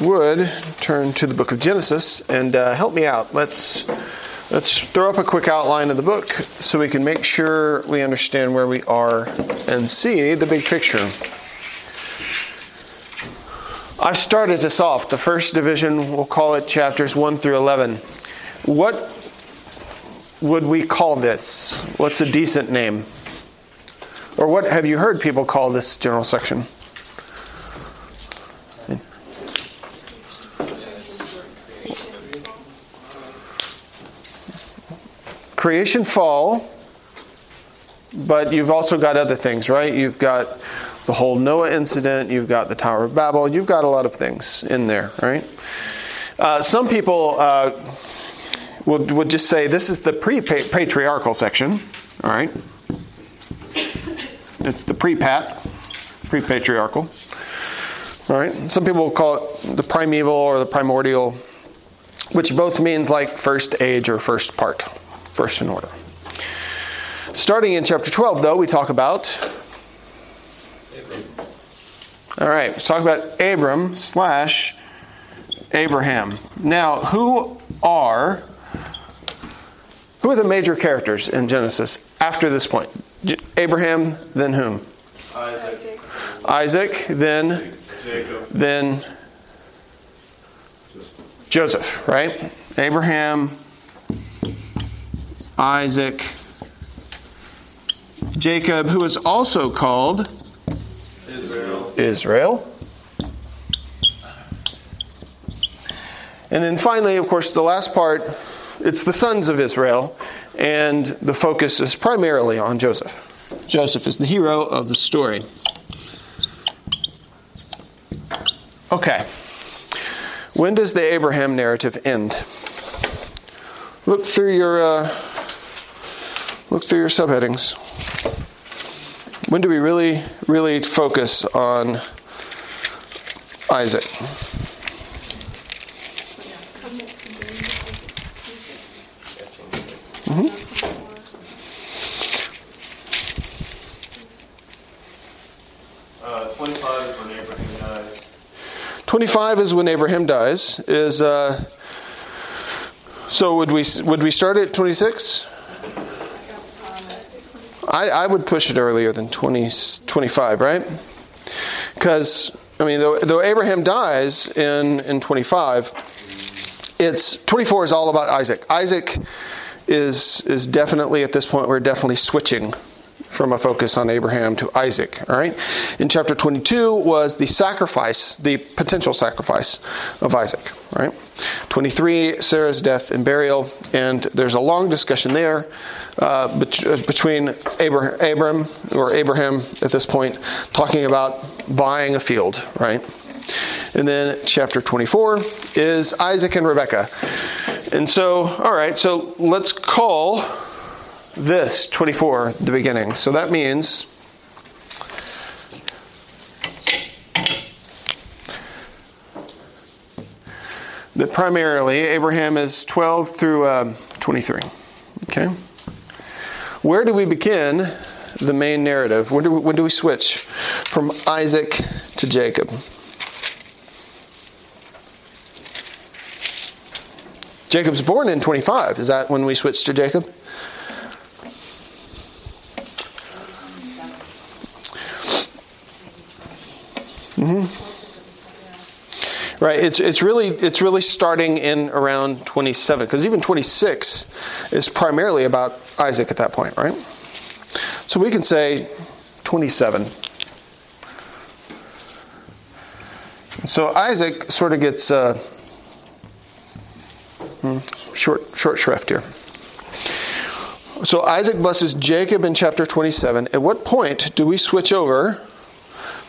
would turn to the book of Genesis and uh, help me out. Let's let's throw up a quick outline of the book so we can make sure we understand where we are and see the big picture. I started this off. The first division, we'll call it chapters 1 through 11. What would we call this? What's a decent name? Or what have you heard people call this general section? Creation fall, but you've also got other things, right? You've got the whole Noah incident, you've got the Tower of Babel, you've got a lot of things in there, right? Uh, some people uh, would, would just say this is the pre patriarchal section, all right? It's the pre pat, pre patriarchal. All right. Some people call it the primeval or the primordial, which both means like first age or first part, first in order. Starting in chapter 12, though, we talk about. All right, let's talk about Abram slash Abraham. Now, who are who are the major characters in Genesis after this point? Abraham, then whom? Isaac. Isaac, then Jacob. then Joseph, right? Abraham, Isaac, Jacob, who is also called Israel. Israel. And then finally, of course, the last part, it's the sons of Israel, and the focus is primarily on Joseph. Joseph is the hero of the story. Okay. When does the Abraham narrative end? Look through your uh, look through your subheadings. When do we really, really focus on Isaac? Uh, 25 is when Abraham dies. 25 is when Abraham dies. Is uh, so would we would we start at 26? I, I would push it earlier than 20, 25, right? Because I mean, though, though Abraham dies in in 25, it's 24 is all about Isaac. Isaac is is definitely at this point we're definitely switching from a focus on Abraham to Isaac. All right. In chapter 22 was the sacrifice, the potential sacrifice of Isaac. All right. 23 Sarah's death and burial, and there's a long discussion there uh, bet- between Abraham, Abram or Abraham at this point talking about buying a field. Right. And then chapter 24 is Isaac and Rebekah. And so, all right, so let's call this 24 the beginning. So that means that primarily Abraham is 12 through uh, 23. Okay? Where do we begin the main narrative? When do, we, when do we switch from Isaac to Jacob? Jacob's born in 25. Is that when we switch to Jacob? Right. It's it's really it's really starting in around 27 because even 26 is primarily about Isaac at that point, right? So we can say 27. So Isaac sort of gets uh, hmm, short short shrift here. So Isaac blesses Jacob in chapter 27. At what point do we switch over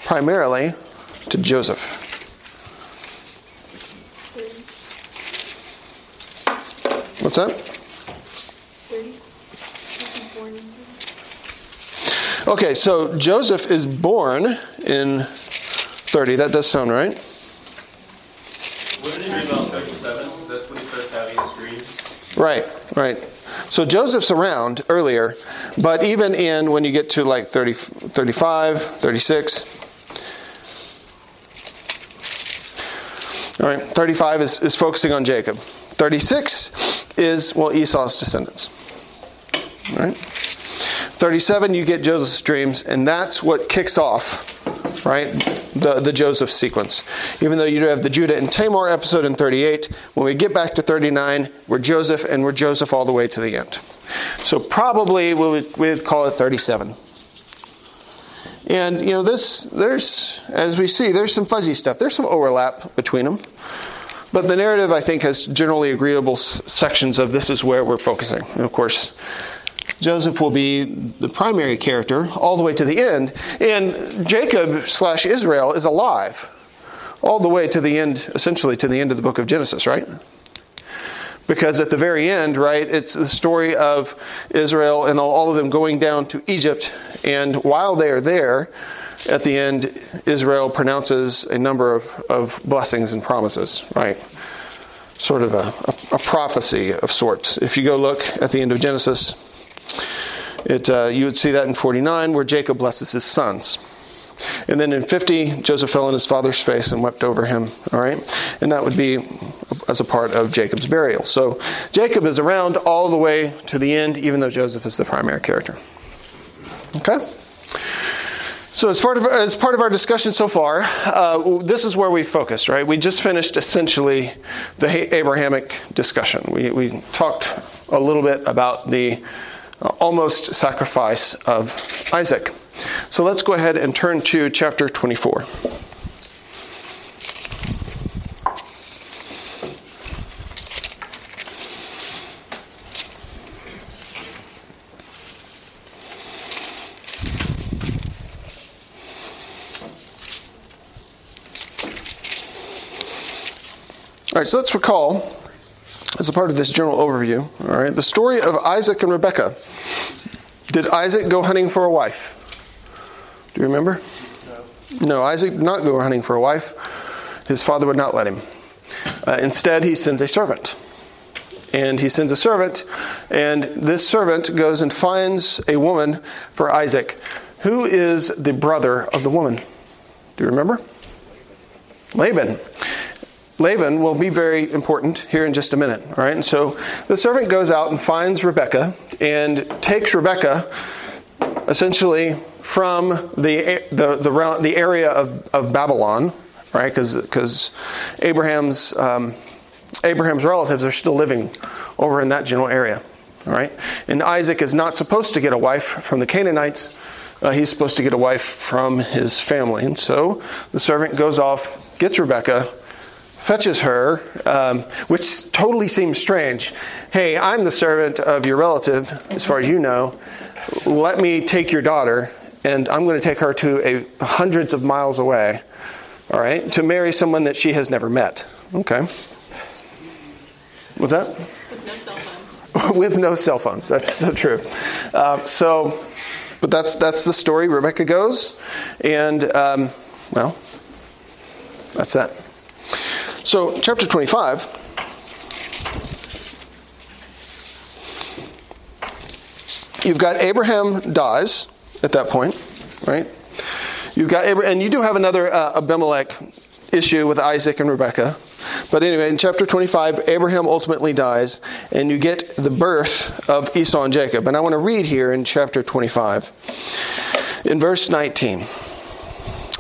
primarily to Joseph? What's that? 30. Okay, so Joseph is born in 30. That does sound right. Wouldn't it be about 37? That's when he starts having his dreams. Right, right. So Joseph's around earlier, but even in when you get to like 30, 35, 36. All right, 35 is, is focusing on Jacob. 36 is, well, Esau's descendants. All right? 37, you get Joseph's dreams, and that's what kicks off, right, the, the Joseph sequence. Even though you do have the Judah and Tamar episode in 38, when we get back to 39, we're Joseph, and we're Joseph all the way to the end. So probably we would, we would call it 37. And, you know, this, there's, as we see, there's some fuzzy stuff. There's some overlap between them. But the narrative, I think, has generally agreeable sections of this is where we're focusing. And of course, Joseph will be the primary character all the way to the end. And Jacob slash Israel is alive all the way to the end, essentially to the end of the book of Genesis, right? Because at the very end, right, it's the story of Israel and all of them going down to Egypt. And while they are there, at the end, Israel pronounces a number of, of blessings and promises, right? Sort of a, a, a prophecy of sorts. If you go look at the end of Genesis, it, uh, you would see that in 49 where Jacob blesses his sons. And then in 50, Joseph fell on his father's face and wept over him. All right? And that would be as a part of Jacob's burial. So Jacob is around all the way to the end, even though Joseph is the primary character. Okay? So, as part of, as part of our discussion so far, uh, this is where we focused, right? We just finished essentially the Abrahamic discussion. We, we talked a little bit about the uh, almost sacrifice of Isaac. So, let's go ahead and turn to chapter 24. All right, so let's recall, as a part of this general overview, all right, the story of Isaac and Rebekah. Did Isaac go hunting for a wife? Do you remember? No. No, Isaac did not go hunting for a wife. His father would not let him. Uh, instead, he sends a servant. And he sends a servant, and this servant goes and finds a woman for Isaac. Who is the brother of the woman? Do you remember? Laban. Laban will be very important here in just a minute, all right? And so the servant goes out and finds Rebecca and takes Rebecca essentially from the, the, the, the area of, of Babylon, right? Because Abraham's, um, Abraham's relatives are still living over in that general area, all right? And Isaac is not supposed to get a wife from the Canaanites. Uh, he's supposed to get a wife from his family. And so the servant goes off, gets Rebecca, fetches her, um, which totally seems strange. Hey, I'm the servant of your relative, as far as you know. Let me take your daughter, and I'm going to take her to a hundreds of miles away, all right, to marry someone that she has never met. Okay. What's that? With no cell phones. With no cell phones. That's so true. Uh, so, but that's that's the story. Rebecca goes, and um, well, that's that. So, chapter 25. You've got Abraham dies at that point, right? You've got Abraham, and you do have another uh, Abimelech issue with Isaac and Rebekah. But anyway, in chapter 25, Abraham ultimately dies, and you get the birth of Esau and Jacob. And I want to read here in chapter 25, in verse 19.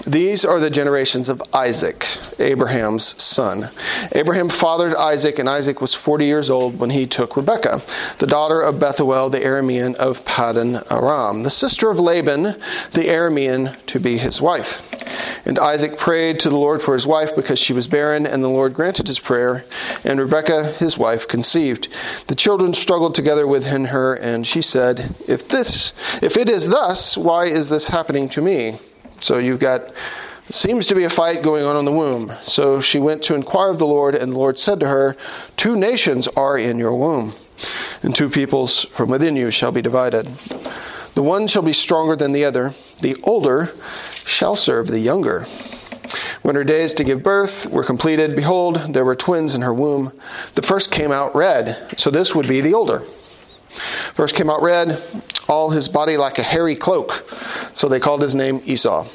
These are the generations of Isaac, Abraham's son. Abraham fathered Isaac, and Isaac was 40 years old when he took Rebekah, the daughter of Bethuel the Aramean of Paddan Aram, the sister of Laban the Aramean, to be his wife. And Isaac prayed to the Lord for his wife because she was barren, and the Lord granted his prayer, and Rebekah, his wife, conceived. The children struggled together within her, and she said, If this if it is thus, why is this happening to me? So you've got seems to be a fight going on in the womb. So she went to inquire of the Lord, and the Lord said to her, Two nations are in your womb, and two peoples from within you shall be divided. The one shall be stronger than the other, the older shall serve the younger. When her days to give birth were completed, behold, there were twins in her womb. The first came out red, so this would be the older. First came out red, all his body like a hairy cloak. So they called his name Esau.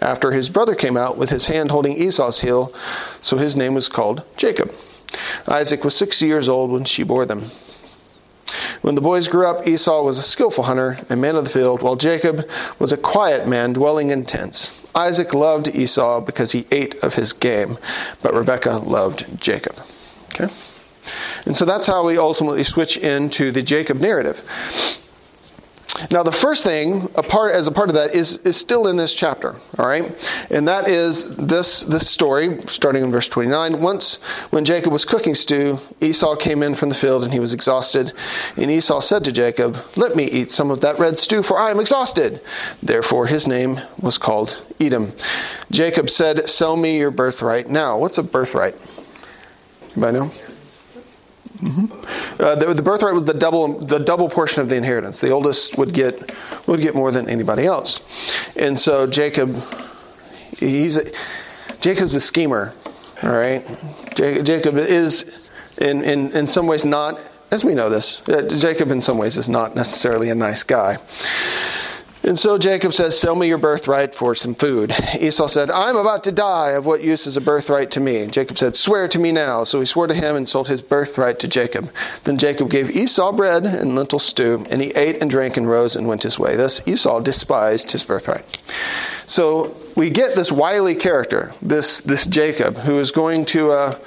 after his brother came out with his hand holding Esau's heel, so his name was called Jacob. Isaac was 60 years old when she bore them. When the boys grew up, Esau was a skillful hunter, a man of the field, while Jacob was a quiet man dwelling in tents. Isaac loved Esau because he ate of his game, but Rebekah loved Jacob. Okay? And so that's how we ultimately switch into the Jacob narrative. Now, the first thing, a part, as a part of that, is, is still in this chapter, all right? And that is this, this story, starting in verse 29. Once, when Jacob was cooking stew, Esau came in from the field and he was exhausted. And Esau said to Jacob, Let me eat some of that red stew, for I am exhausted. Therefore, his name was called Edom. Jacob said, Sell me your birthright now. What's a birthright? Anybody know? Mm-hmm. Uh, the, the, birthright was the double the double portion of the inheritance. The oldest would get would get more than anybody else, and so Jacob, he's a, Jacob's a schemer. All right, Jacob is in, in in some ways not as we know this. Uh, Jacob in some ways is not necessarily a nice guy. And so Jacob says, Sell me your birthright for some food. Esau said, I'm about to die. Of what use is a birthright to me? Jacob said, Swear to me now. So he swore to him and sold his birthright to Jacob. Then Jacob gave Esau bread and lentil stew, and he ate and drank and rose and went his way. Thus Esau despised his birthright. So we get this wily character, this, this Jacob, who is going to, uh,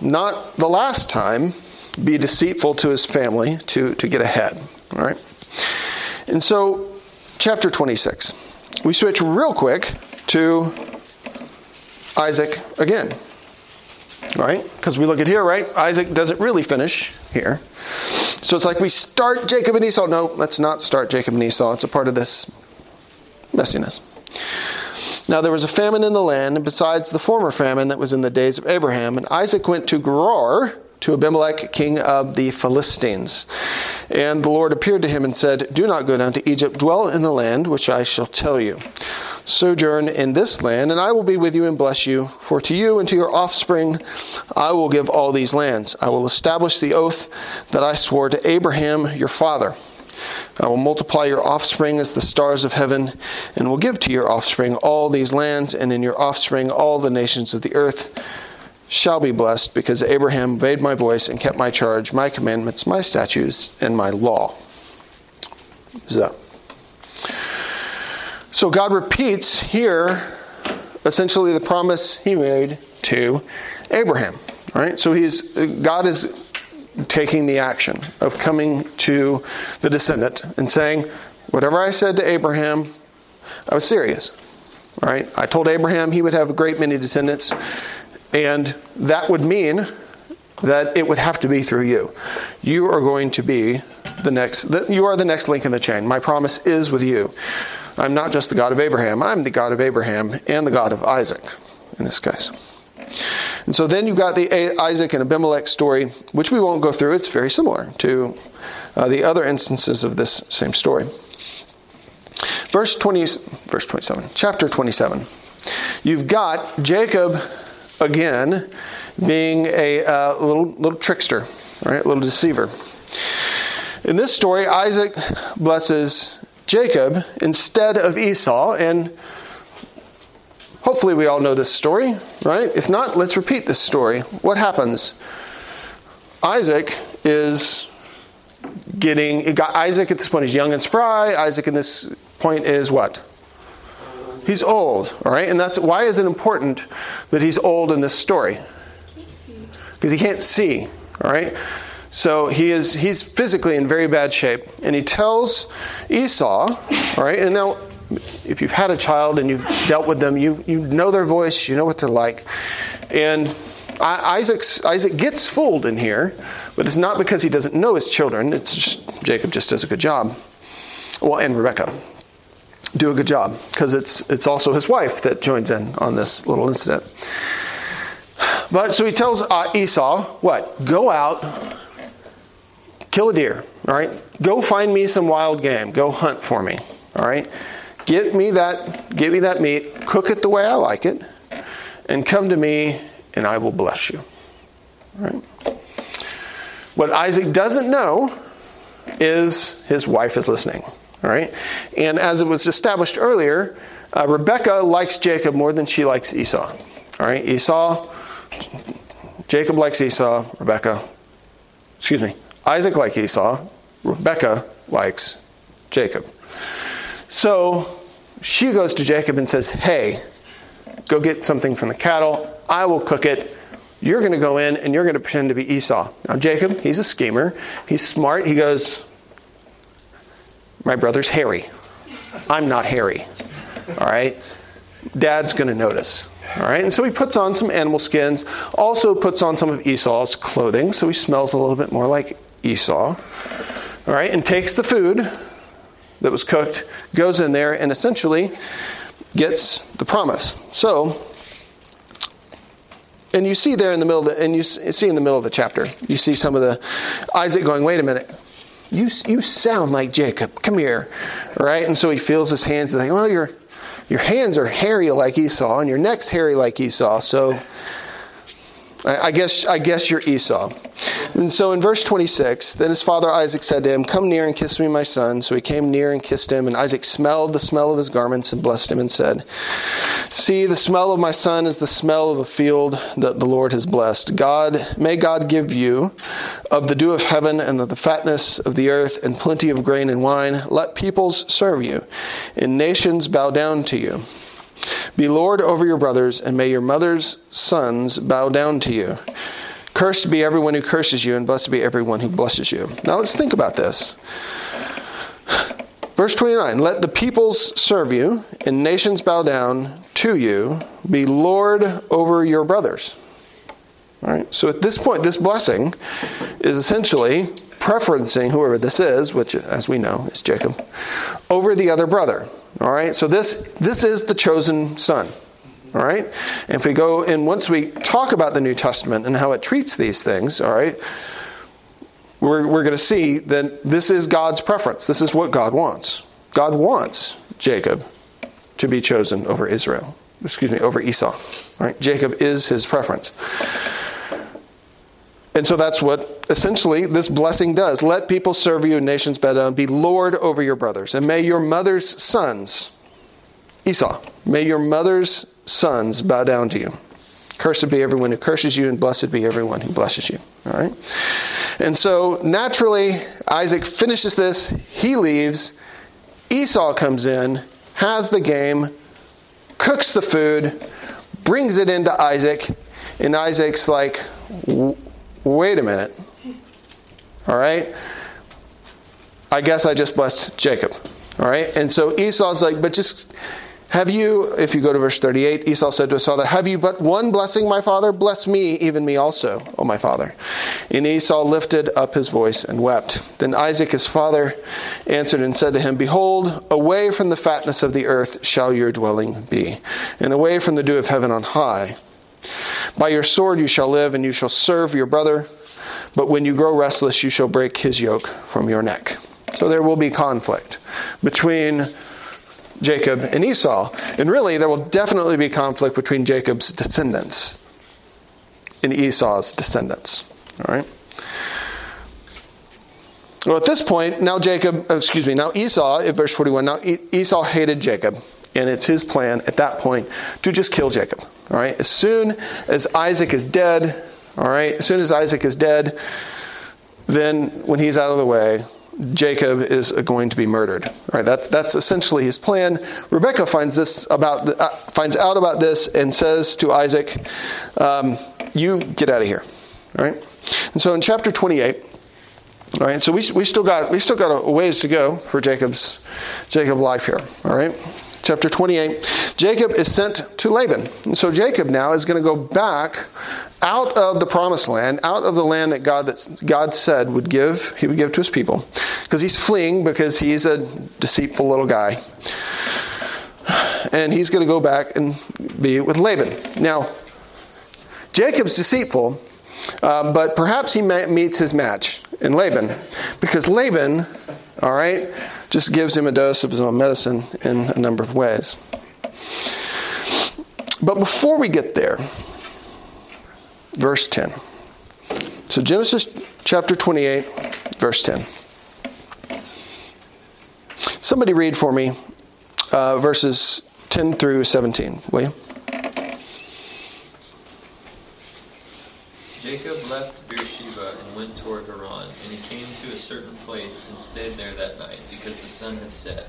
not the last time, be deceitful to his family to, to get ahead. All right? And so, chapter 26. We switch real quick to Isaac again. Right? Because we look at here, right? Isaac doesn't really finish here. So it's like we start Jacob and Esau. No, let's not start Jacob and Esau. It's a part of this messiness. Now there was a famine in the land, besides the former famine that was in the days of Abraham, and Isaac went to Gerar to Abimelech, king of the Philistines. And the Lord appeared to him and said, Do not go down to Egypt, dwell in the land which I shall tell you. Sojourn in this land, and I will be with you and bless you. For to you and to your offspring I will give all these lands. I will establish the oath that I swore to Abraham your father. I will multiply your offspring as the stars of heaven, and will give to your offspring all these lands, and in your offspring all the nations of the earth shall be blessed because Abraham obeyed my voice and kept my charge, my commandments, my statutes, and my law. So, so God repeats here essentially the promise he made to Abraham. Right? So he's God is taking the action of coming to the descendant and saying, Whatever I said to Abraham, I was serious. Right? I told Abraham he would have a great many descendants. And that would mean that it would have to be through you. You are going to be the next, you are the next link in the chain. My promise is with you. I'm not just the God of Abraham, I'm the God of Abraham and the God of Isaac in this case. And so then you've got the Isaac and Abimelech story, which we won't go through. It's very similar to uh, the other instances of this same story. Verse 20, verse 27, chapter 27. You've got Jacob again being a uh, little little trickster, right? A little deceiver. In this story, Isaac blesses Jacob instead of Esau, and hopefully we all know this story, right? If not, let's repeat this story. What happens? Isaac is getting Isaac at this point is young and spry. Isaac at this point is what? He's old, all right? And that's why is it important that he's old in this story? Because he can't see, all right? So he is he's physically in very bad shape. And he tells Esau, all right, and now if you've had a child and you've dealt with them, you, you know their voice, you know what they're like. And Isaac's, Isaac gets fooled in here, but it's not because he doesn't know his children. It's just Jacob just does a good job. Well, and Rebecca do a good job because it's it's also his wife that joins in on this little incident. But so he tells uh, Esau, "What? Go out, kill a deer. All right. Go find me some wild game. Go hunt for me. All right. Get me that. Get me that meat. Cook it the way I like it, and come to me, and I will bless you." All right. What Isaac doesn't know is his wife is listening. All right? And as it was established earlier, Uh, Rebecca likes Jacob more than she likes Esau. All right, Esau, Jacob likes Esau, Rebecca, excuse me, Isaac likes Esau, Rebecca likes Jacob. So she goes to Jacob and says, Hey, go get something from the cattle. I will cook it. You're going to go in and you're going to pretend to be Esau. Now, Jacob, he's a schemer. He's smart. He goes, My brother's hairy. I'm not hairy. All right? Dad's going to notice. All right? And so he puts on some animal skins, also puts on some of Esau's clothing, so he smells a little bit more like Esau. All right? And takes the food that was cooked, goes in there, and essentially gets the promise. So, and you see there in the middle, of the, and you see in the middle of the chapter, you see some of the Isaac going, "Wait a minute, you you sound like Jacob. Come here, right?" And so he feels his hands. He's like, "Well, your your hands are hairy like Esau, and your neck's hairy like Esau." So I guess I guess you're Esau. And so in verse 26, then his father Isaac said to him, Come near and kiss me, my son. So he came near and kissed him, and Isaac smelled the smell of his garments and blessed him and said, See, the smell of my son is the smell of a field that the Lord has blessed. God, may God give you of the dew of heaven and of the fatness of the earth and plenty of grain and wine. Let peoples serve you, and nations bow down to you. Be Lord over your brothers, and may your mother's sons bow down to you. Cursed be everyone who curses you, and blessed be everyone who blesses you. Now let's think about this. Verse 29 Let the peoples serve you, and nations bow down to you. Be Lord over your brothers. All right, so at this point, this blessing is essentially preferencing whoever this is, which, as we know, is Jacob, over the other brother. All right, so this this is the chosen son. All right, and if we go and once we talk about the New Testament and how it treats these things, all right, we're we're going to see that this is God's preference. This is what God wants. God wants Jacob to be chosen over Israel. Excuse me, over Esau. All right, Jacob is his preference. And so that's what essentially this blessing does. Let people serve you, nations bow down. Be Lord over your brothers. And may your mother's sons, Esau, may your mother's sons bow down to you. Cursed be everyone who curses you, and blessed be everyone who blesses you. All right? And so naturally, Isaac finishes this. He leaves. Esau comes in, has the game, cooks the food, brings it into Isaac, and Isaac's like, wait a minute. All right? I guess I just blessed Jacob. All right? And so Esau's like, but just have you, if you go to verse 38, Esau said to his father, Have you but one blessing, my father? Bless me, even me also, O my father. And Esau lifted up his voice and wept. Then Isaac his father answered and said to him, Behold, away from the fatness of the earth shall your dwelling be, and away from the dew of heaven on high. By your sword you shall live, and you shall serve your brother. But when you grow restless, you shall break his yoke from your neck. So there will be conflict between Jacob and Esau. And really, there will definitely be conflict between Jacob's descendants and Esau's descendants. All right? Well, at this point, now Jacob, oh, excuse me, now Esau, in verse 41, now Esau hated Jacob. And it's his plan at that point to just kill Jacob. All right? As soon as Isaac is dead, all right, as soon as Isaac is dead, then when he's out of the way, Jacob is going to be murdered. All right, that's that's essentially his plan. Rebecca finds this about uh, finds out about this and says to Isaac, um, "You get out of here." All right, and so in chapter twenty-eight. All right, so we, we still got we still got a ways to go for Jacob's Jacob life here. All right, chapter 28, Jacob is sent to Laban. And so Jacob now is going to go back out of the promised land, out of the land that God that God said would give, he would give to his people. Because he's fleeing because he's a deceitful little guy. And he's going to go back and be with Laban. Now, Jacob's deceitful, uh, but perhaps he meets his match in Laban. Because Laban, all right, just gives him a dose of his own medicine in a number of ways. But before we get there, verse 10. So, Genesis chapter 28, verse 10. Somebody read for me uh, verses 10 through 17, will you? Jacob left Beersheba and went toward Haran, and he came to a certain place and stayed there that night, because the sun had set.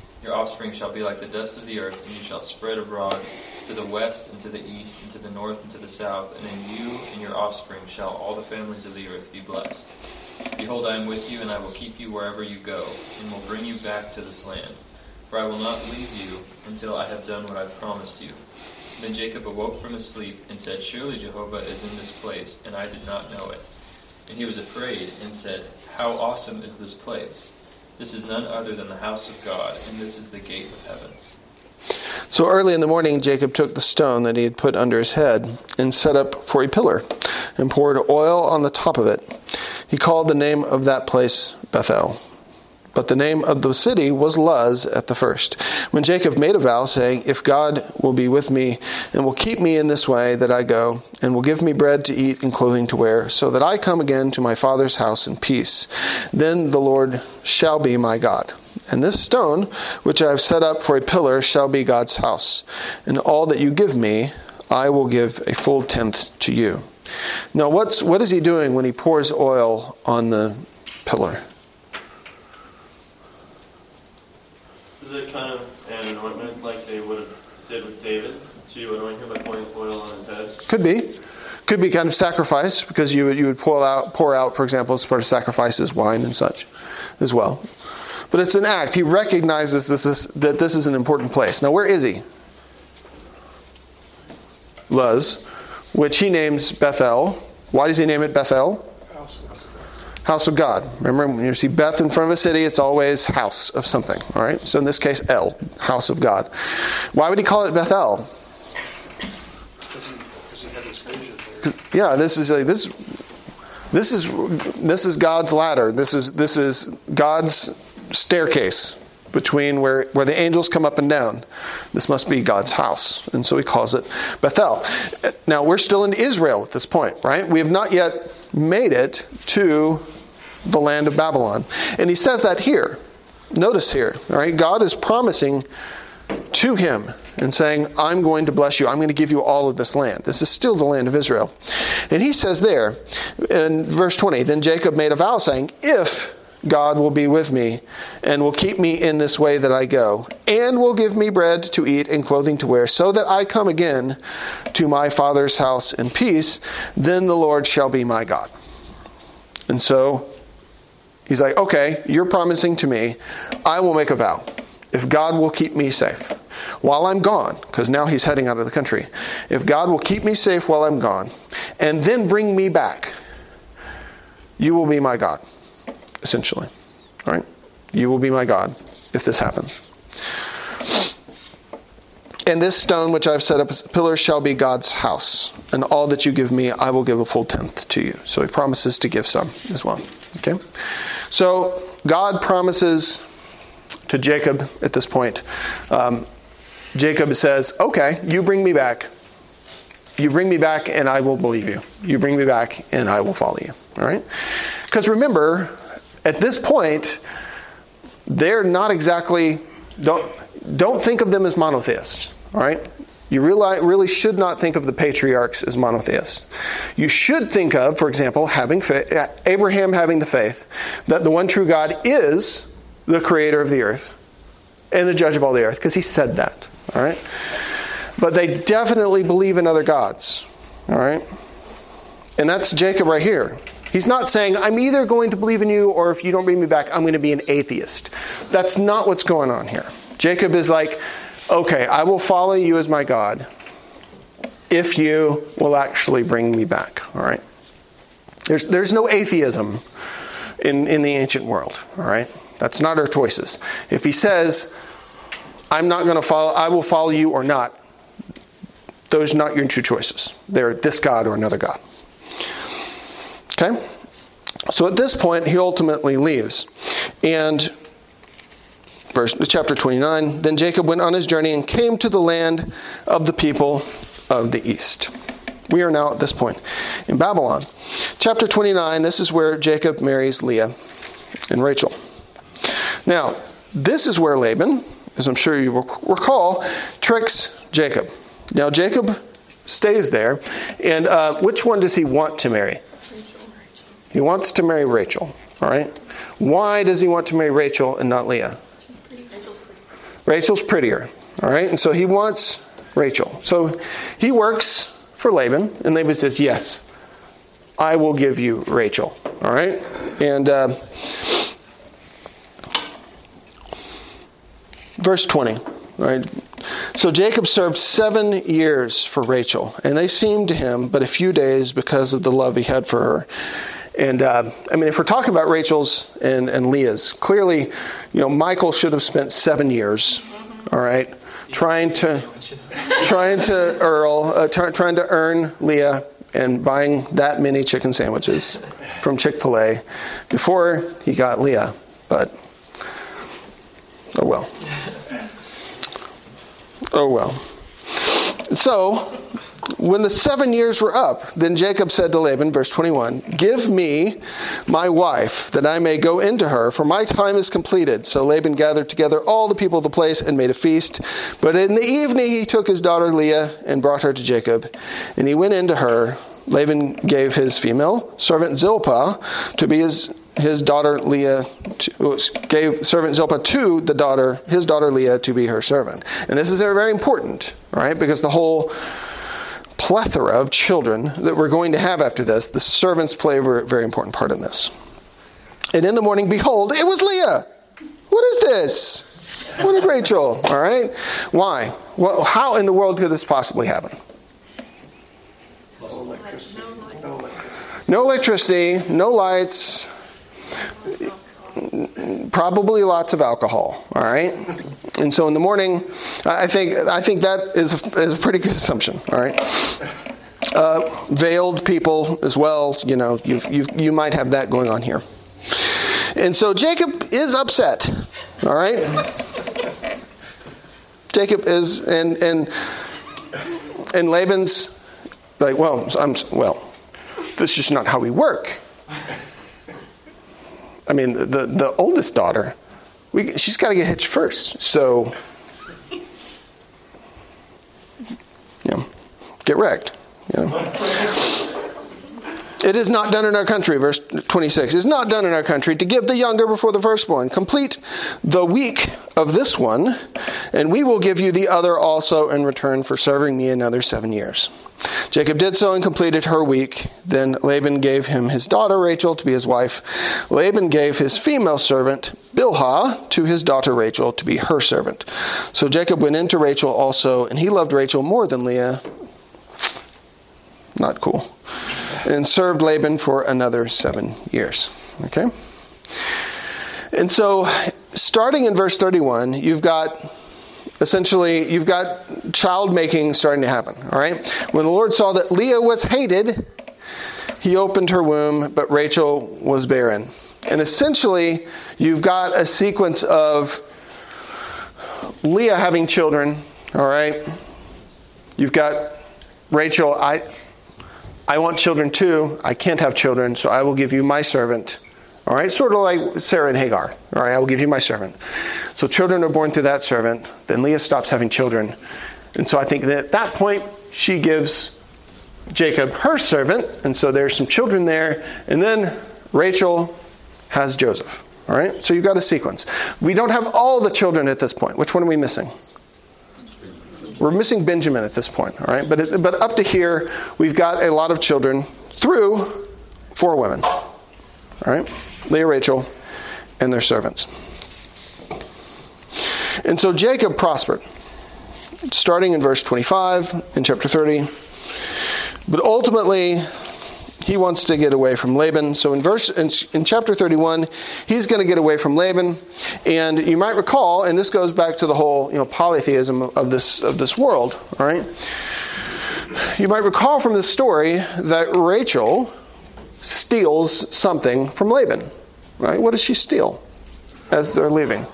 Your offspring shall be like the dust of the earth, and you shall spread abroad to the west and to the east and to the north and to the south, and in you and your offspring shall all the families of the earth be blessed. Behold, I am with you, and I will keep you wherever you go, and will bring you back to this land. For I will not leave you until I have done what I promised you. Then Jacob awoke from his sleep and said, Surely Jehovah is in this place, and I did not know it. And he was afraid and said, How awesome is this place! This is none other than the house of God, and this is the gate of heaven. So early in the morning, Jacob took the stone that he had put under his head and set up for a pillar and poured oil on the top of it. He called the name of that place Bethel. But the name of the city was Luz at the first. When Jacob made a vow, saying, If God will be with me and will keep me in this way that I go, and will give me bread to eat and clothing to wear, so that I come again to my father's house in peace, then the Lord shall be my God. And this stone, which I have set up for a pillar, shall be God's house. And all that you give me, I will give a full tenth to you. Now, what's, what is he doing when he pours oil on the pillar? Is it kind of an anointment like they would have did with David to anoint him by pouring oil on his head? Could be. Could be kind of sacrifice because you would, you would pour out, pour out, for example, as part of sacrifices, wine and such as well. But it's an act. He recognizes this is, that this is an important place. Now, where is he? Luz, which he names Bethel. Why does he name it Bethel? House of God. Remember, when you see Beth in front of a city, it's always house of something. All right. So in this case, El, house of God. Why would he call it Bethel? Yeah, this is like this. This is this is God's ladder. This is this is God's staircase between where, where the angels come up and down. This must be God's house. And so he calls it Bethel. Now, we're still in Israel at this point, right? We have not yet made it to the land of Babylon. And he says that here. Notice here, all right? God is promising to him and saying, I'm going to bless you. I'm going to give you all of this land. This is still the land of Israel. And he says there in verse 20, Then Jacob made a vow saying, If God will be with me and will keep me in this way that I go, and will give me bread to eat and clothing to wear, so that I come again to my father's house in peace, then the Lord shall be my God. And so he's like, Okay, you're promising to me, I will make a vow. If God will keep me safe while I'm gone, because now he's heading out of the country, if God will keep me safe while I'm gone, and then bring me back, you will be my God essentially. All right? You will be my God if this happens. And this stone which I've set up as a pillar shall be God's house, and all that you give me, I will give a full tenth to you. So he promises to give some as well. Okay? So God promises to Jacob at this point. Um, Jacob says, Okay, you bring me back. You bring me back, and I will believe you. You bring me back, and I will follow you. All right? Because remember, at this point, they're not exactly don't don't think of them as monotheists. All right, you really really should not think of the patriarchs as monotheists. You should think of, for example, having faith, Abraham having the faith that the one true God is the creator of the earth and the judge of all the earth, because he said that. All right, but they definitely believe in other gods. All right, and that's Jacob right here. He's not saying, I'm either going to believe in you or if you don't bring me back, I'm going to be an atheist. That's not what's going on here. Jacob is like, okay, I will follow you as my God if you will actually bring me back. All right? There's, there's no atheism in, in the ancient world. All right? That's not our choices. If he says, I'm not going to follow, I will follow you or not, those are not your two choices. They're this God or another God. Okay? So at this point, he ultimately leaves. And verse chapter 29 then jacob went on his journey and came to the land of the people of the east. We are now at this point in babylon. Chapter 29 this is where jacob marries leah and rachel. Now this is where laban as i'm sure you recall tricks jacob. Now jacob stays there and uh, which one does he want to marry? He wants to marry rachel all right? Why does he want to marry rachel and not leah Rachel's prettier, all right? And so he wants Rachel. So he works for Laban, and Laban says, Yes, I will give you Rachel, all right? And uh, verse 20, right? So Jacob served seven years for Rachel, and they seemed to him but a few days because of the love he had for her. And uh, I mean, if we're talking about Rachel's and, and Leah's, clearly, you know, Michael should have spent seven years, all right, trying to trying to Earl, uh, t- trying to earn Leah and buying that many chicken sandwiches from Chick Fil A before he got Leah. But oh well. Oh well. So when the seven years were up, then Jacob said to Laban, verse 21, Give me my wife, that I may go into her, for my time is completed. So Laban gathered together all the people of the place and made a feast. But in the evening he took his daughter Leah and brought her to Jacob. And he went into her. Laban gave his female servant Zilpah to be his his daughter Leah to, gave servant Zilpah to the daughter his daughter Leah to be her servant. And this is very important, right? Because the whole plethora of children that we're going to have after this, the servants play a very important part in this. And in the morning, behold, it was Leah. What is this? What a Rachel. All right. Why? Well, how in the world could this possibly happen? No electricity, no lights, probably lots of alcohol. All right, and so in the morning, I think I think that is a, is a pretty good assumption. All right. Uh, veiled people as well. You know, you you you might have that going on here. And so Jacob is upset. All right. Jacob is and and and Laban's like, well, I'm well. This is not how we work. I mean, the, the oldest daughter, we, she's got to get hitched first. So, you know, get wrecked. You know. It is not done in our country, verse 26. It is not done in our country to give the younger before the firstborn. Complete the week of this one, and we will give you the other also in return for serving me another seven years. Jacob did so and completed her week. Then Laban gave him his daughter Rachel to be his wife. Laban gave his female servant Bilhah to his daughter Rachel to be her servant. So Jacob went into Rachel also, and he loved Rachel more than Leah. Not cool. And served Laban for another seven years. Okay? And so, starting in verse 31, you've got essentially you've got child making starting to happen all right? When the lord saw that leah was hated he opened her womb but rachel was barren. And essentially you've got a sequence of leah having children all right? You've got rachel i i want children too. I can't have children so i will give you my servant all right, sort of like Sarah and Hagar. All right, I will give you my servant. So children are born through that servant. Then Leah stops having children. And so I think that at that point, she gives Jacob her servant. And so there's some children there. And then Rachel has Joseph. All right, so you've got a sequence. We don't have all the children at this point. Which one are we missing? We're missing Benjamin at this point. All right, but, but up to here, we've got a lot of children through four women. All right. Leah, Rachel, and their servants. And so Jacob prospered, starting in verse 25 in chapter 30. But ultimately, he wants to get away from Laban. So in verse in, in chapter 31, he's going to get away from Laban. And you might recall, and this goes back to the whole you know polytheism of this of this world, all right? You might recall from this story that Rachel steals something from Laban. Right? What does she steal as they're leaving?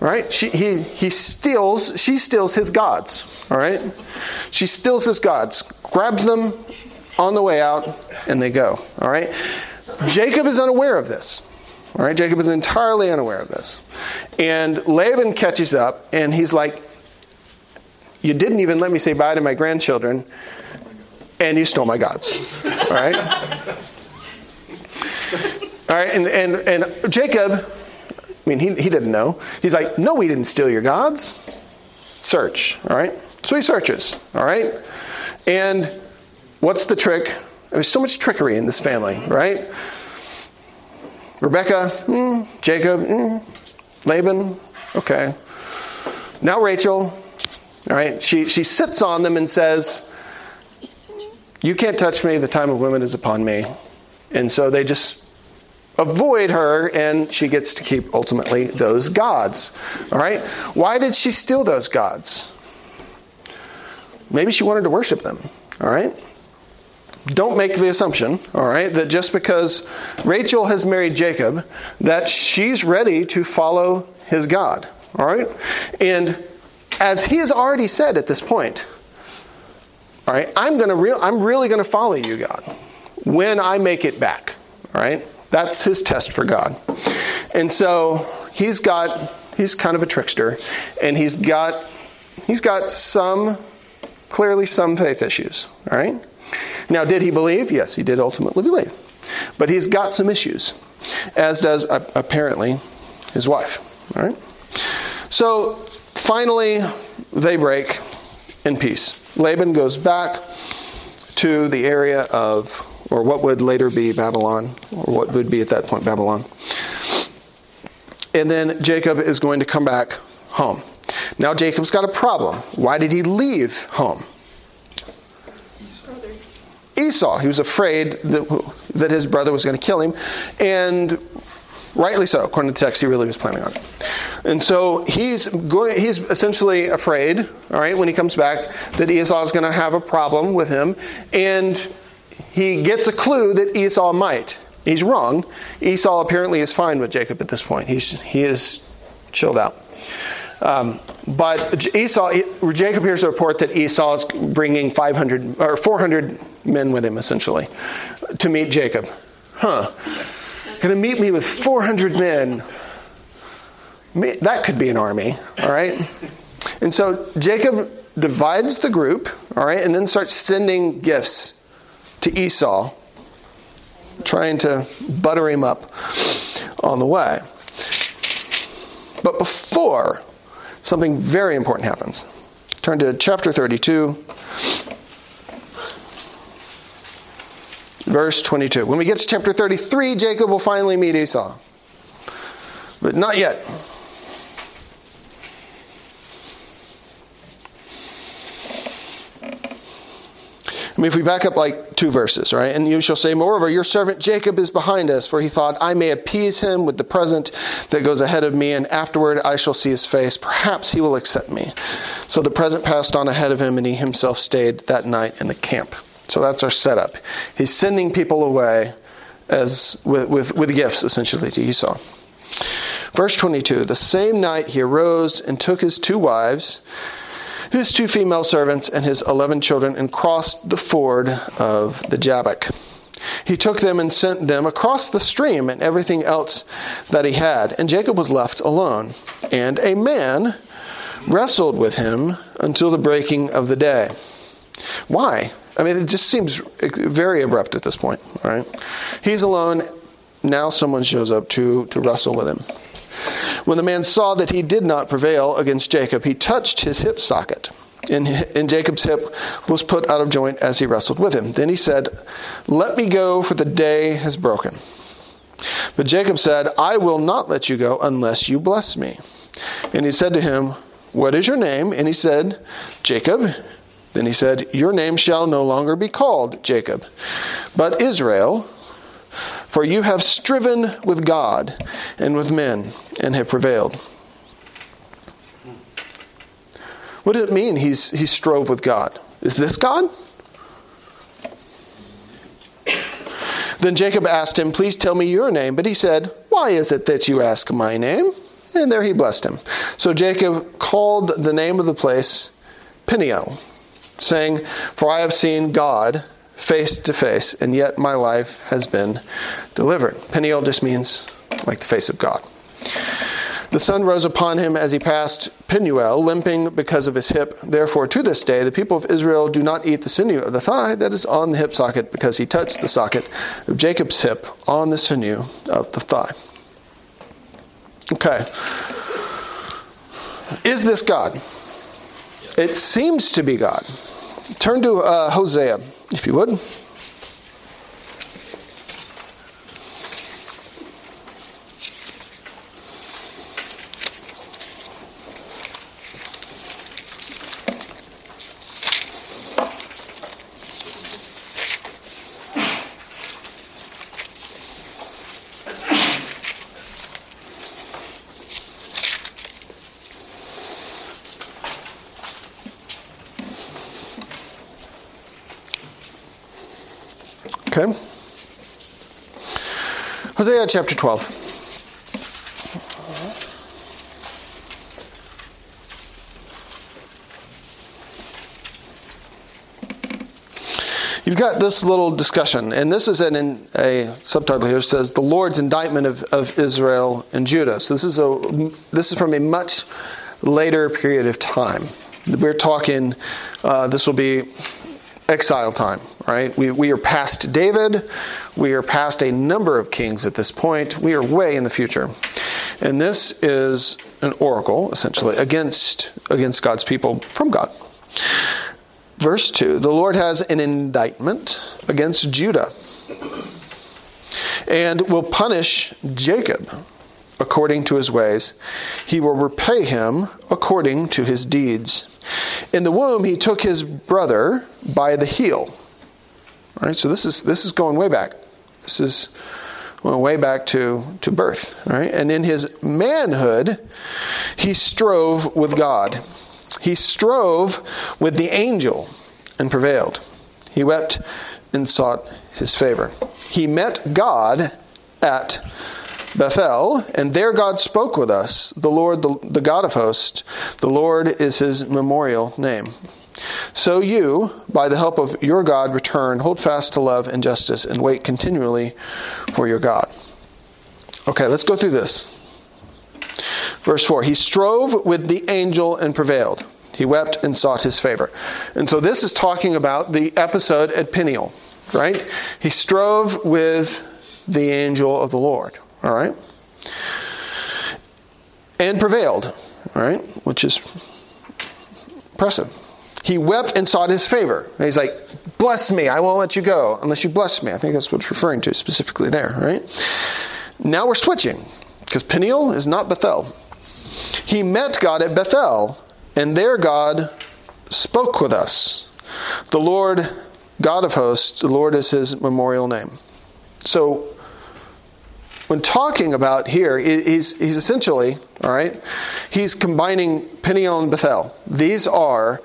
Right? She, he, he steals, she steals his gods. All right? She steals his gods, grabs them on the way out, and they go. All right? Jacob is unaware of this. All right? Jacob is entirely unaware of this. And Laban catches up, and he's like, You didn't even let me say bye to my grandchildren, and you stole my gods. All right? All right, and, and, and Jacob I mean, he, he didn't know. He's like, No, we didn't steal your gods. Search, all right? So he searches, all right? And what's the trick? There's so much trickery in this family, right? Rebecca, mm, Jacob, mm, Laban, okay. Now Rachel, all right, she, she sits on them and says, You can't touch me, the time of women is upon me. And so they just avoid her and she gets to keep ultimately those gods. All right? Why did she steal those gods? Maybe she wanted to worship them. All right? Don't make the assumption, all right, that just because Rachel has married Jacob, that she's ready to follow his God. All right? And as he has already said at this point, all right, I'm gonna re- I'm really gonna follow you, God, when I make it back. All right? That's his test for God. And so he's got he's kind of a trickster and he's got he's got some clearly some faith issues, all right? Now did he believe? Yes, he did ultimately believe. But he's got some issues as does apparently his wife, all right? So finally they break in peace. Laban goes back to the area of or what would later be Babylon, or what would be at that point Babylon. And then Jacob is going to come back home. Now Jacob's got a problem. Why did he leave home? Esau. He was afraid that, that his brother was going to kill him, and rightly so. According to the text, he really was planning on it. And so he's going. He's essentially afraid. All right, when he comes back, that Esau is going to have a problem with him, and he gets a clue that Esau might. He's wrong. Esau apparently is fine with Jacob at this point. He's, he is chilled out. Um, but Esau, Jacob hears a report that Esau is bringing 500 or 400 men with him, essentially, to meet Jacob. Huh? Going to meet me with 400 men. That could be an army, all right? And so Jacob divides the group, all right, and then starts sending gifts to Esau, trying to butter him up on the way. But before, something very important happens. Turn to chapter 32, verse 22. When we get to chapter 33, Jacob will finally meet Esau. But not yet. I mean, if we back up like two verses, right? And you shall say, Moreover, your servant Jacob is behind us, for he thought, I may appease him with the present that goes ahead of me, and afterward I shall see his face. Perhaps he will accept me. So the present passed on ahead of him, and he himself stayed that night in the camp. So that's our setup. He's sending people away as with, with, with gifts, essentially, to Esau. Verse 22 The same night he arose and took his two wives his two female servants, and his eleven children, and crossed the ford of the Jabbok. He took them and sent them across the stream and everything else that he had. And Jacob was left alone. And a man wrestled with him until the breaking of the day. Why? I mean, it just seems very abrupt at this point, right? He's alone. Now someone shows up to, to wrestle with him. When the man saw that he did not prevail against Jacob, he touched his hip socket. And, and Jacob's hip was put out of joint as he wrestled with him. Then he said, Let me go, for the day has broken. But Jacob said, I will not let you go unless you bless me. And he said to him, What is your name? And he said, Jacob. Then he said, Your name shall no longer be called Jacob, but Israel for you have striven with God and with men and have prevailed. What does it mean he's, he strove with God? Is this God? Then Jacob asked him, Please tell me your name. But he said, Why is it that you ask my name? And there he blessed him. So Jacob called the name of the place Peniel, saying, For I have seen God face to face, and yet my life has been delivered. Peniel just means like the face of God. The sun rose upon him as he passed Penuel, limping because of his hip. Therefore, to this day, the people of Israel do not eat the sinew of the thigh that is on the hip socket, because he touched the socket of Jacob's hip on the sinew of the thigh. Okay. Is this God? It seems to be God. Turn to uh, Hosea, if you would. Okay. Hosea chapter 12. You've got this little discussion, and this is in a subtitle here says the Lord's indictment of, of Israel and Judah. So this is a this is from a much later period of time. We're talking. Uh, this will be exile time, right? We, we are past David. We are past a number of kings at this point. We are way in the future. And this is an oracle, essentially, against, against God's people from God. Verse 2 The Lord has an indictment against Judah and will punish Jacob according to his ways. He will repay him according to his deeds. In the womb, he took his brother by the heel. All right, so this is this is going way back. This is going way back to, to birth. Right? And in his manhood, he strove with God. He strove with the angel and prevailed. He wept and sought his favor. He met God at Bethel, and there God spoke with us. The Lord, the, the God of hosts, the Lord is his memorial name. So you, by the help of your God, return, hold fast to love and justice, and wait continually for your God. Okay, let's go through this. Verse 4 He strove with the angel and prevailed. He wept and sought his favor. And so this is talking about the episode at Peniel, right? He strove with the angel of the Lord. All right? And prevailed, all right? Which is impressive. He wept and sought his favor. And he's like, Bless me, I won't let you go unless you bless me. I think that's what it's referring to specifically there, right? Now we're switching because Peniel is not Bethel. He met God at Bethel, and there God spoke with us. The Lord, God of hosts, the Lord is his memorial name. So when talking about here, he's, he's essentially, all right, he's combining Peniel and Bethel. These are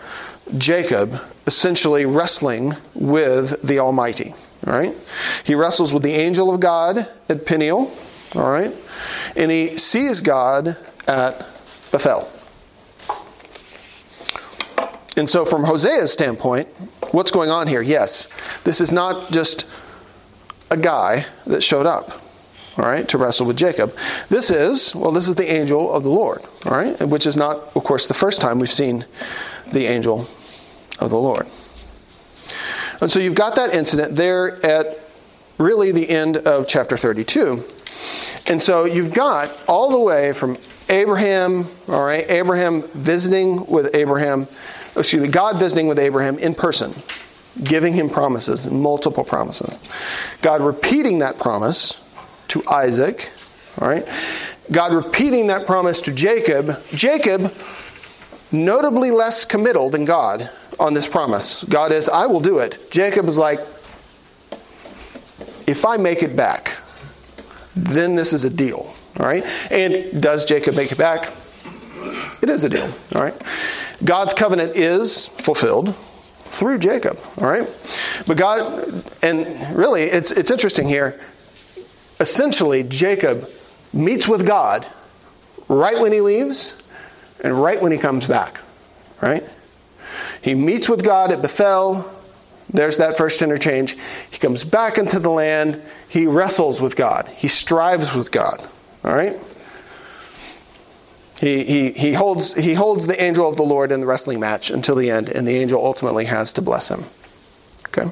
Jacob essentially wrestling with the Almighty, all right? He wrestles with the angel of God at Peniel, all right? And he sees God at Bethel. And so, from Hosea's standpoint, what's going on here? Yes, this is not just a guy that showed up all right, to wrestle with Jacob. This is, well, this is the angel of the Lord, all right, which is not, of course, the first time we've seen the angel of the Lord. And so you've got that incident there at really the end of chapter 32. And so you've got all the way from Abraham, all right, Abraham visiting with Abraham, excuse me, God visiting with Abraham in person, giving him promises, multiple promises. God repeating that promise to Isaac. All right? God repeating that promise to Jacob. Jacob, notably less committal than God on this promise. God is, I will do it. Jacob is like, if I make it back, then this is a deal. All right? And does Jacob make it back? It is a deal. All right? God's covenant is fulfilled through Jacob. All right? But God, and really, it's, it's interesting here. Essentially, Jacob meets with God right when he leaves and right when he comes back. Right? He meets with God at Bethel. There's that first interchange. He comes back into the land. He wrestles with God. He strives with God. All right? He, he, he, holds, he holds the angel of the Lord in the wrestling match until the end, and the angel ultimately has to bless him. Okay?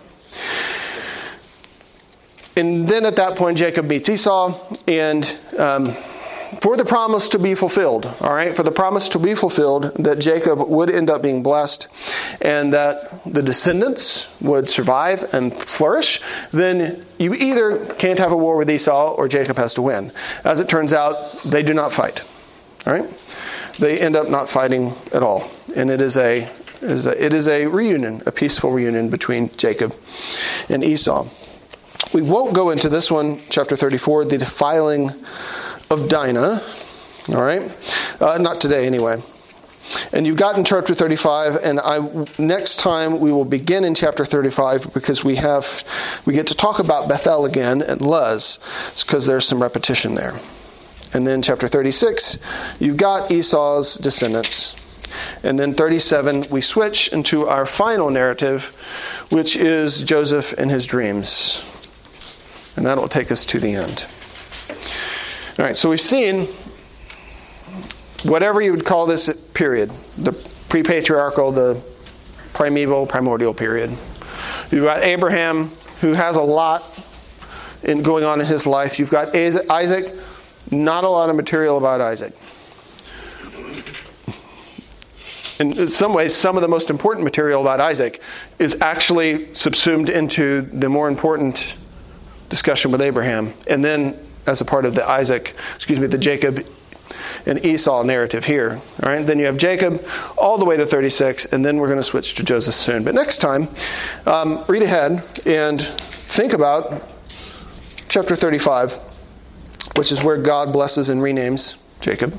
And then at that point, Jacob meets Esau, and um, for the promise to be fulfilled, all right, for the promise to be fulfilled that Jacob would end up being blessed and that the descendants would survive and flourish, then you either can't have a war with Esau or Jacob has to win. As it turns out, they do not fight. All right? They end up not fighting at all. And it is a, is a it is a reunion, a peaceful reunion between Jacob and Esau. We won't go into this one, chapter 34, the defiling of Dinah. All right? Uh, not today, anyway. And you've gotten chapter 35, and I next time we will begin in chapter 35 because we have we get to talk about Bethel again and Luz. Because there's some repetition there. And then chapter 36, you've got Esau's descendants. And then 37, we switch into our final narrative, which is Joseph and his dreams. And that'll take us to the end. All right, so we've seen whatever you would call this period the pre patriarchal, the primeval, primordial period. You've got Abraham, who has a lot in going on in his life. You've got Isaac, not a lot of material about Isaac. In some ways, some of the most important material about Isaac is actually subsumed into the more important discussion with Abraham. And then, as a part of the Isaac, excuse me, the Jacob and Esau narrative here. All right, then you have Jacob all the way to 36, and then we're going to switch to Joseph soon. But next time, um, read ahead and think about chapter 35 which is where God blesses and renames Jacob.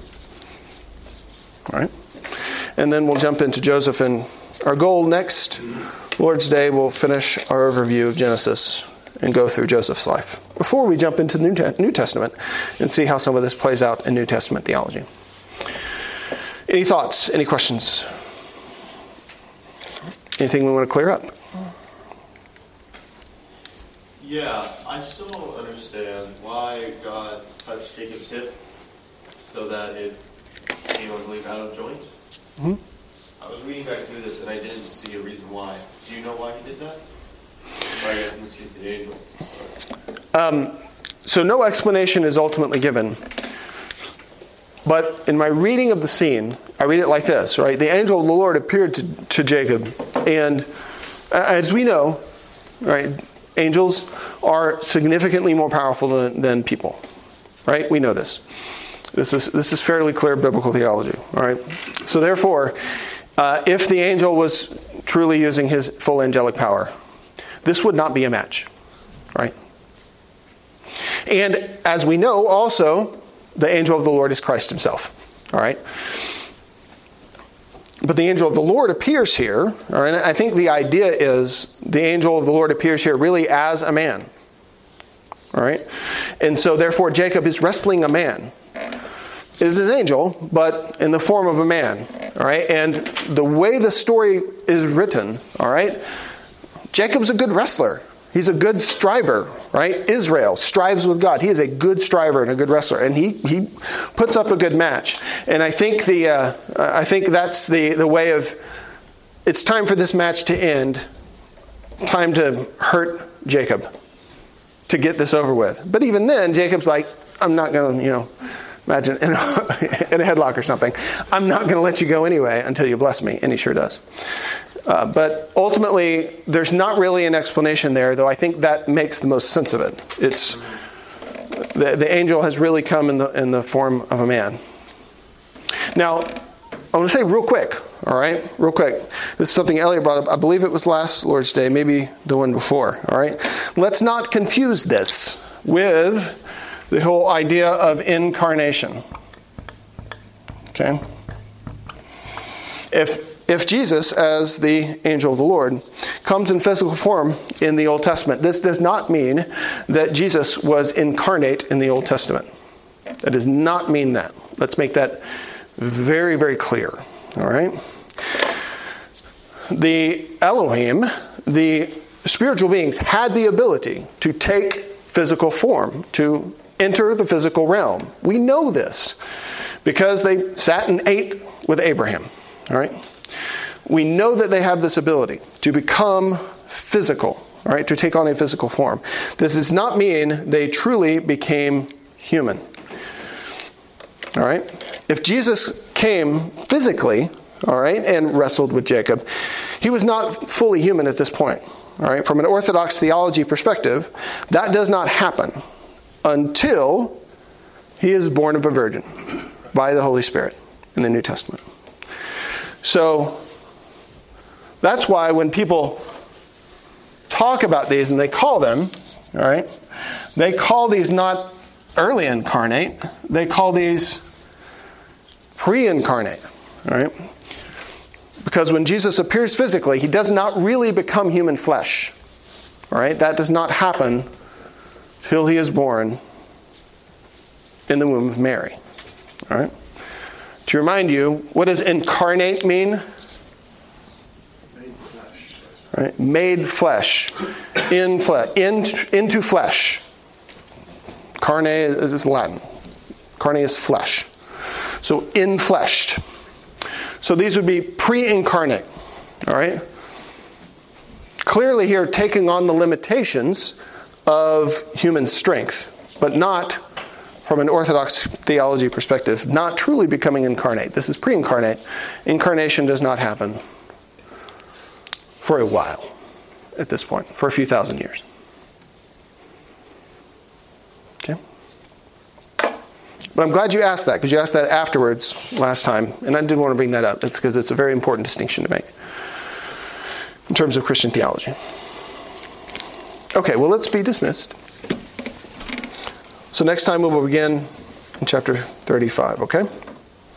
All right? And then we'll jump into Joseph. And our goal next Lord's Day, we'll finish our overview of Genesis and go through Joseph's life before we jump into the New, Testament and see how some of this plays out in New Testament theology. Any thoughts? Any questions? Anything we want to clear up? Yeah, I still don't understand why God touched Jacob's hip so that it came, I believe, out of joint. Mm-hmm. I was reading back through this and I didn't see a reason why. Do you know why he did that? Um, so no explanation is ultimately given. But in my reading of the scene, I read it like this, right? The angel of the Lord appeared to, to Jacob, and as we know, right, angels are significantly more powerful than, than people. Right? We know this. This is, this is fairly clear biblical theology. All right? So, therefore, uh, if the angel was truly using his full angelic power, this would not be a match. Right? And as we know, also, the angel of the Lord is Christ himself. All right? But the angel of the Lord appears here, all right, I think the idea is the angel of the Lord appears here really as a man. All right? And so therefore Jacob is wrestling a man. It is his angel, but in the form of a man. All right? And the way the story is written, all right, Jacob's a good wrestler. He's a good striver, right? Israel strives with God. He is a good striver and a good wrestler, and he, he puts up a good match. And I think the uh, I think that's the the way of. It's time for this match to end. Time to hurt Jacob, to get this over with. But even then, Jacob's like, I'm not going to, you know, imagine in a, in a headlock or something. I'm not going to let you go anyway until you bless me, and he sure does. Uh, but ultimately, there's not really an explanation there, though I think that makes the most sense of it. It's the, the angel has really come in the, in the form of a man. Now, I want to say real quick, all right? Real quick. This is something Elliot brought up. I believe it was last Lord's Day, maybe the one before, all right? Let's not confuse this with the whole idea of incarnation. Okay? If if Jesus, as the angel of the Lord, comes in physical form in the Old Testament, this does not mean that Jesus was incarnate in the Old Testament. That does not mean that. Let's make that very, very clear. All right? The Elohim, the spiritual beings, had the ability to take physical form, to enter the physical realm. We know this because they sat and ate with Abraham. All right? We know that they have this ability to become physical, right? to take on a physical form. This does not mean they truly became human. All right? If Jesus came physically, all right, and wrestled with Jacob, he was not fully human at this point. All right? From an orthodox theology perspective, that does not happen until he is born of a virgin by the Holy Spirit in the New Testament. So that's why when people talk about these and they call them, all right, they call these not early incarnate, they call these pre incarnate, all right? Because when Jesus appears physically, he does not really become human flesh. All right? That does not happen till he is born in the womb of Mary. All right? To remind you, what does incarnate mean? Right? Made flesh. In flesh. In, into flesh. Carne is, is Latin. Carne is flesh. So infleshed. So these would be pre incarnate. All right? Clearly, here taking on the limitations of human strength, but not from an Orthodox theology perspective, not truly becoming incarnate. This is pre incarnate. Incarnation does not happen for a while at this point, for a few thousand years. Okay? But I'm glad you asked that because you asked that afterwards last time, and I did want to bring that up. That's because it's a very important distinction to make in terms of Christian theology. Okay, well, let's be dismissed. So next time we will begin in chapter 35, okay?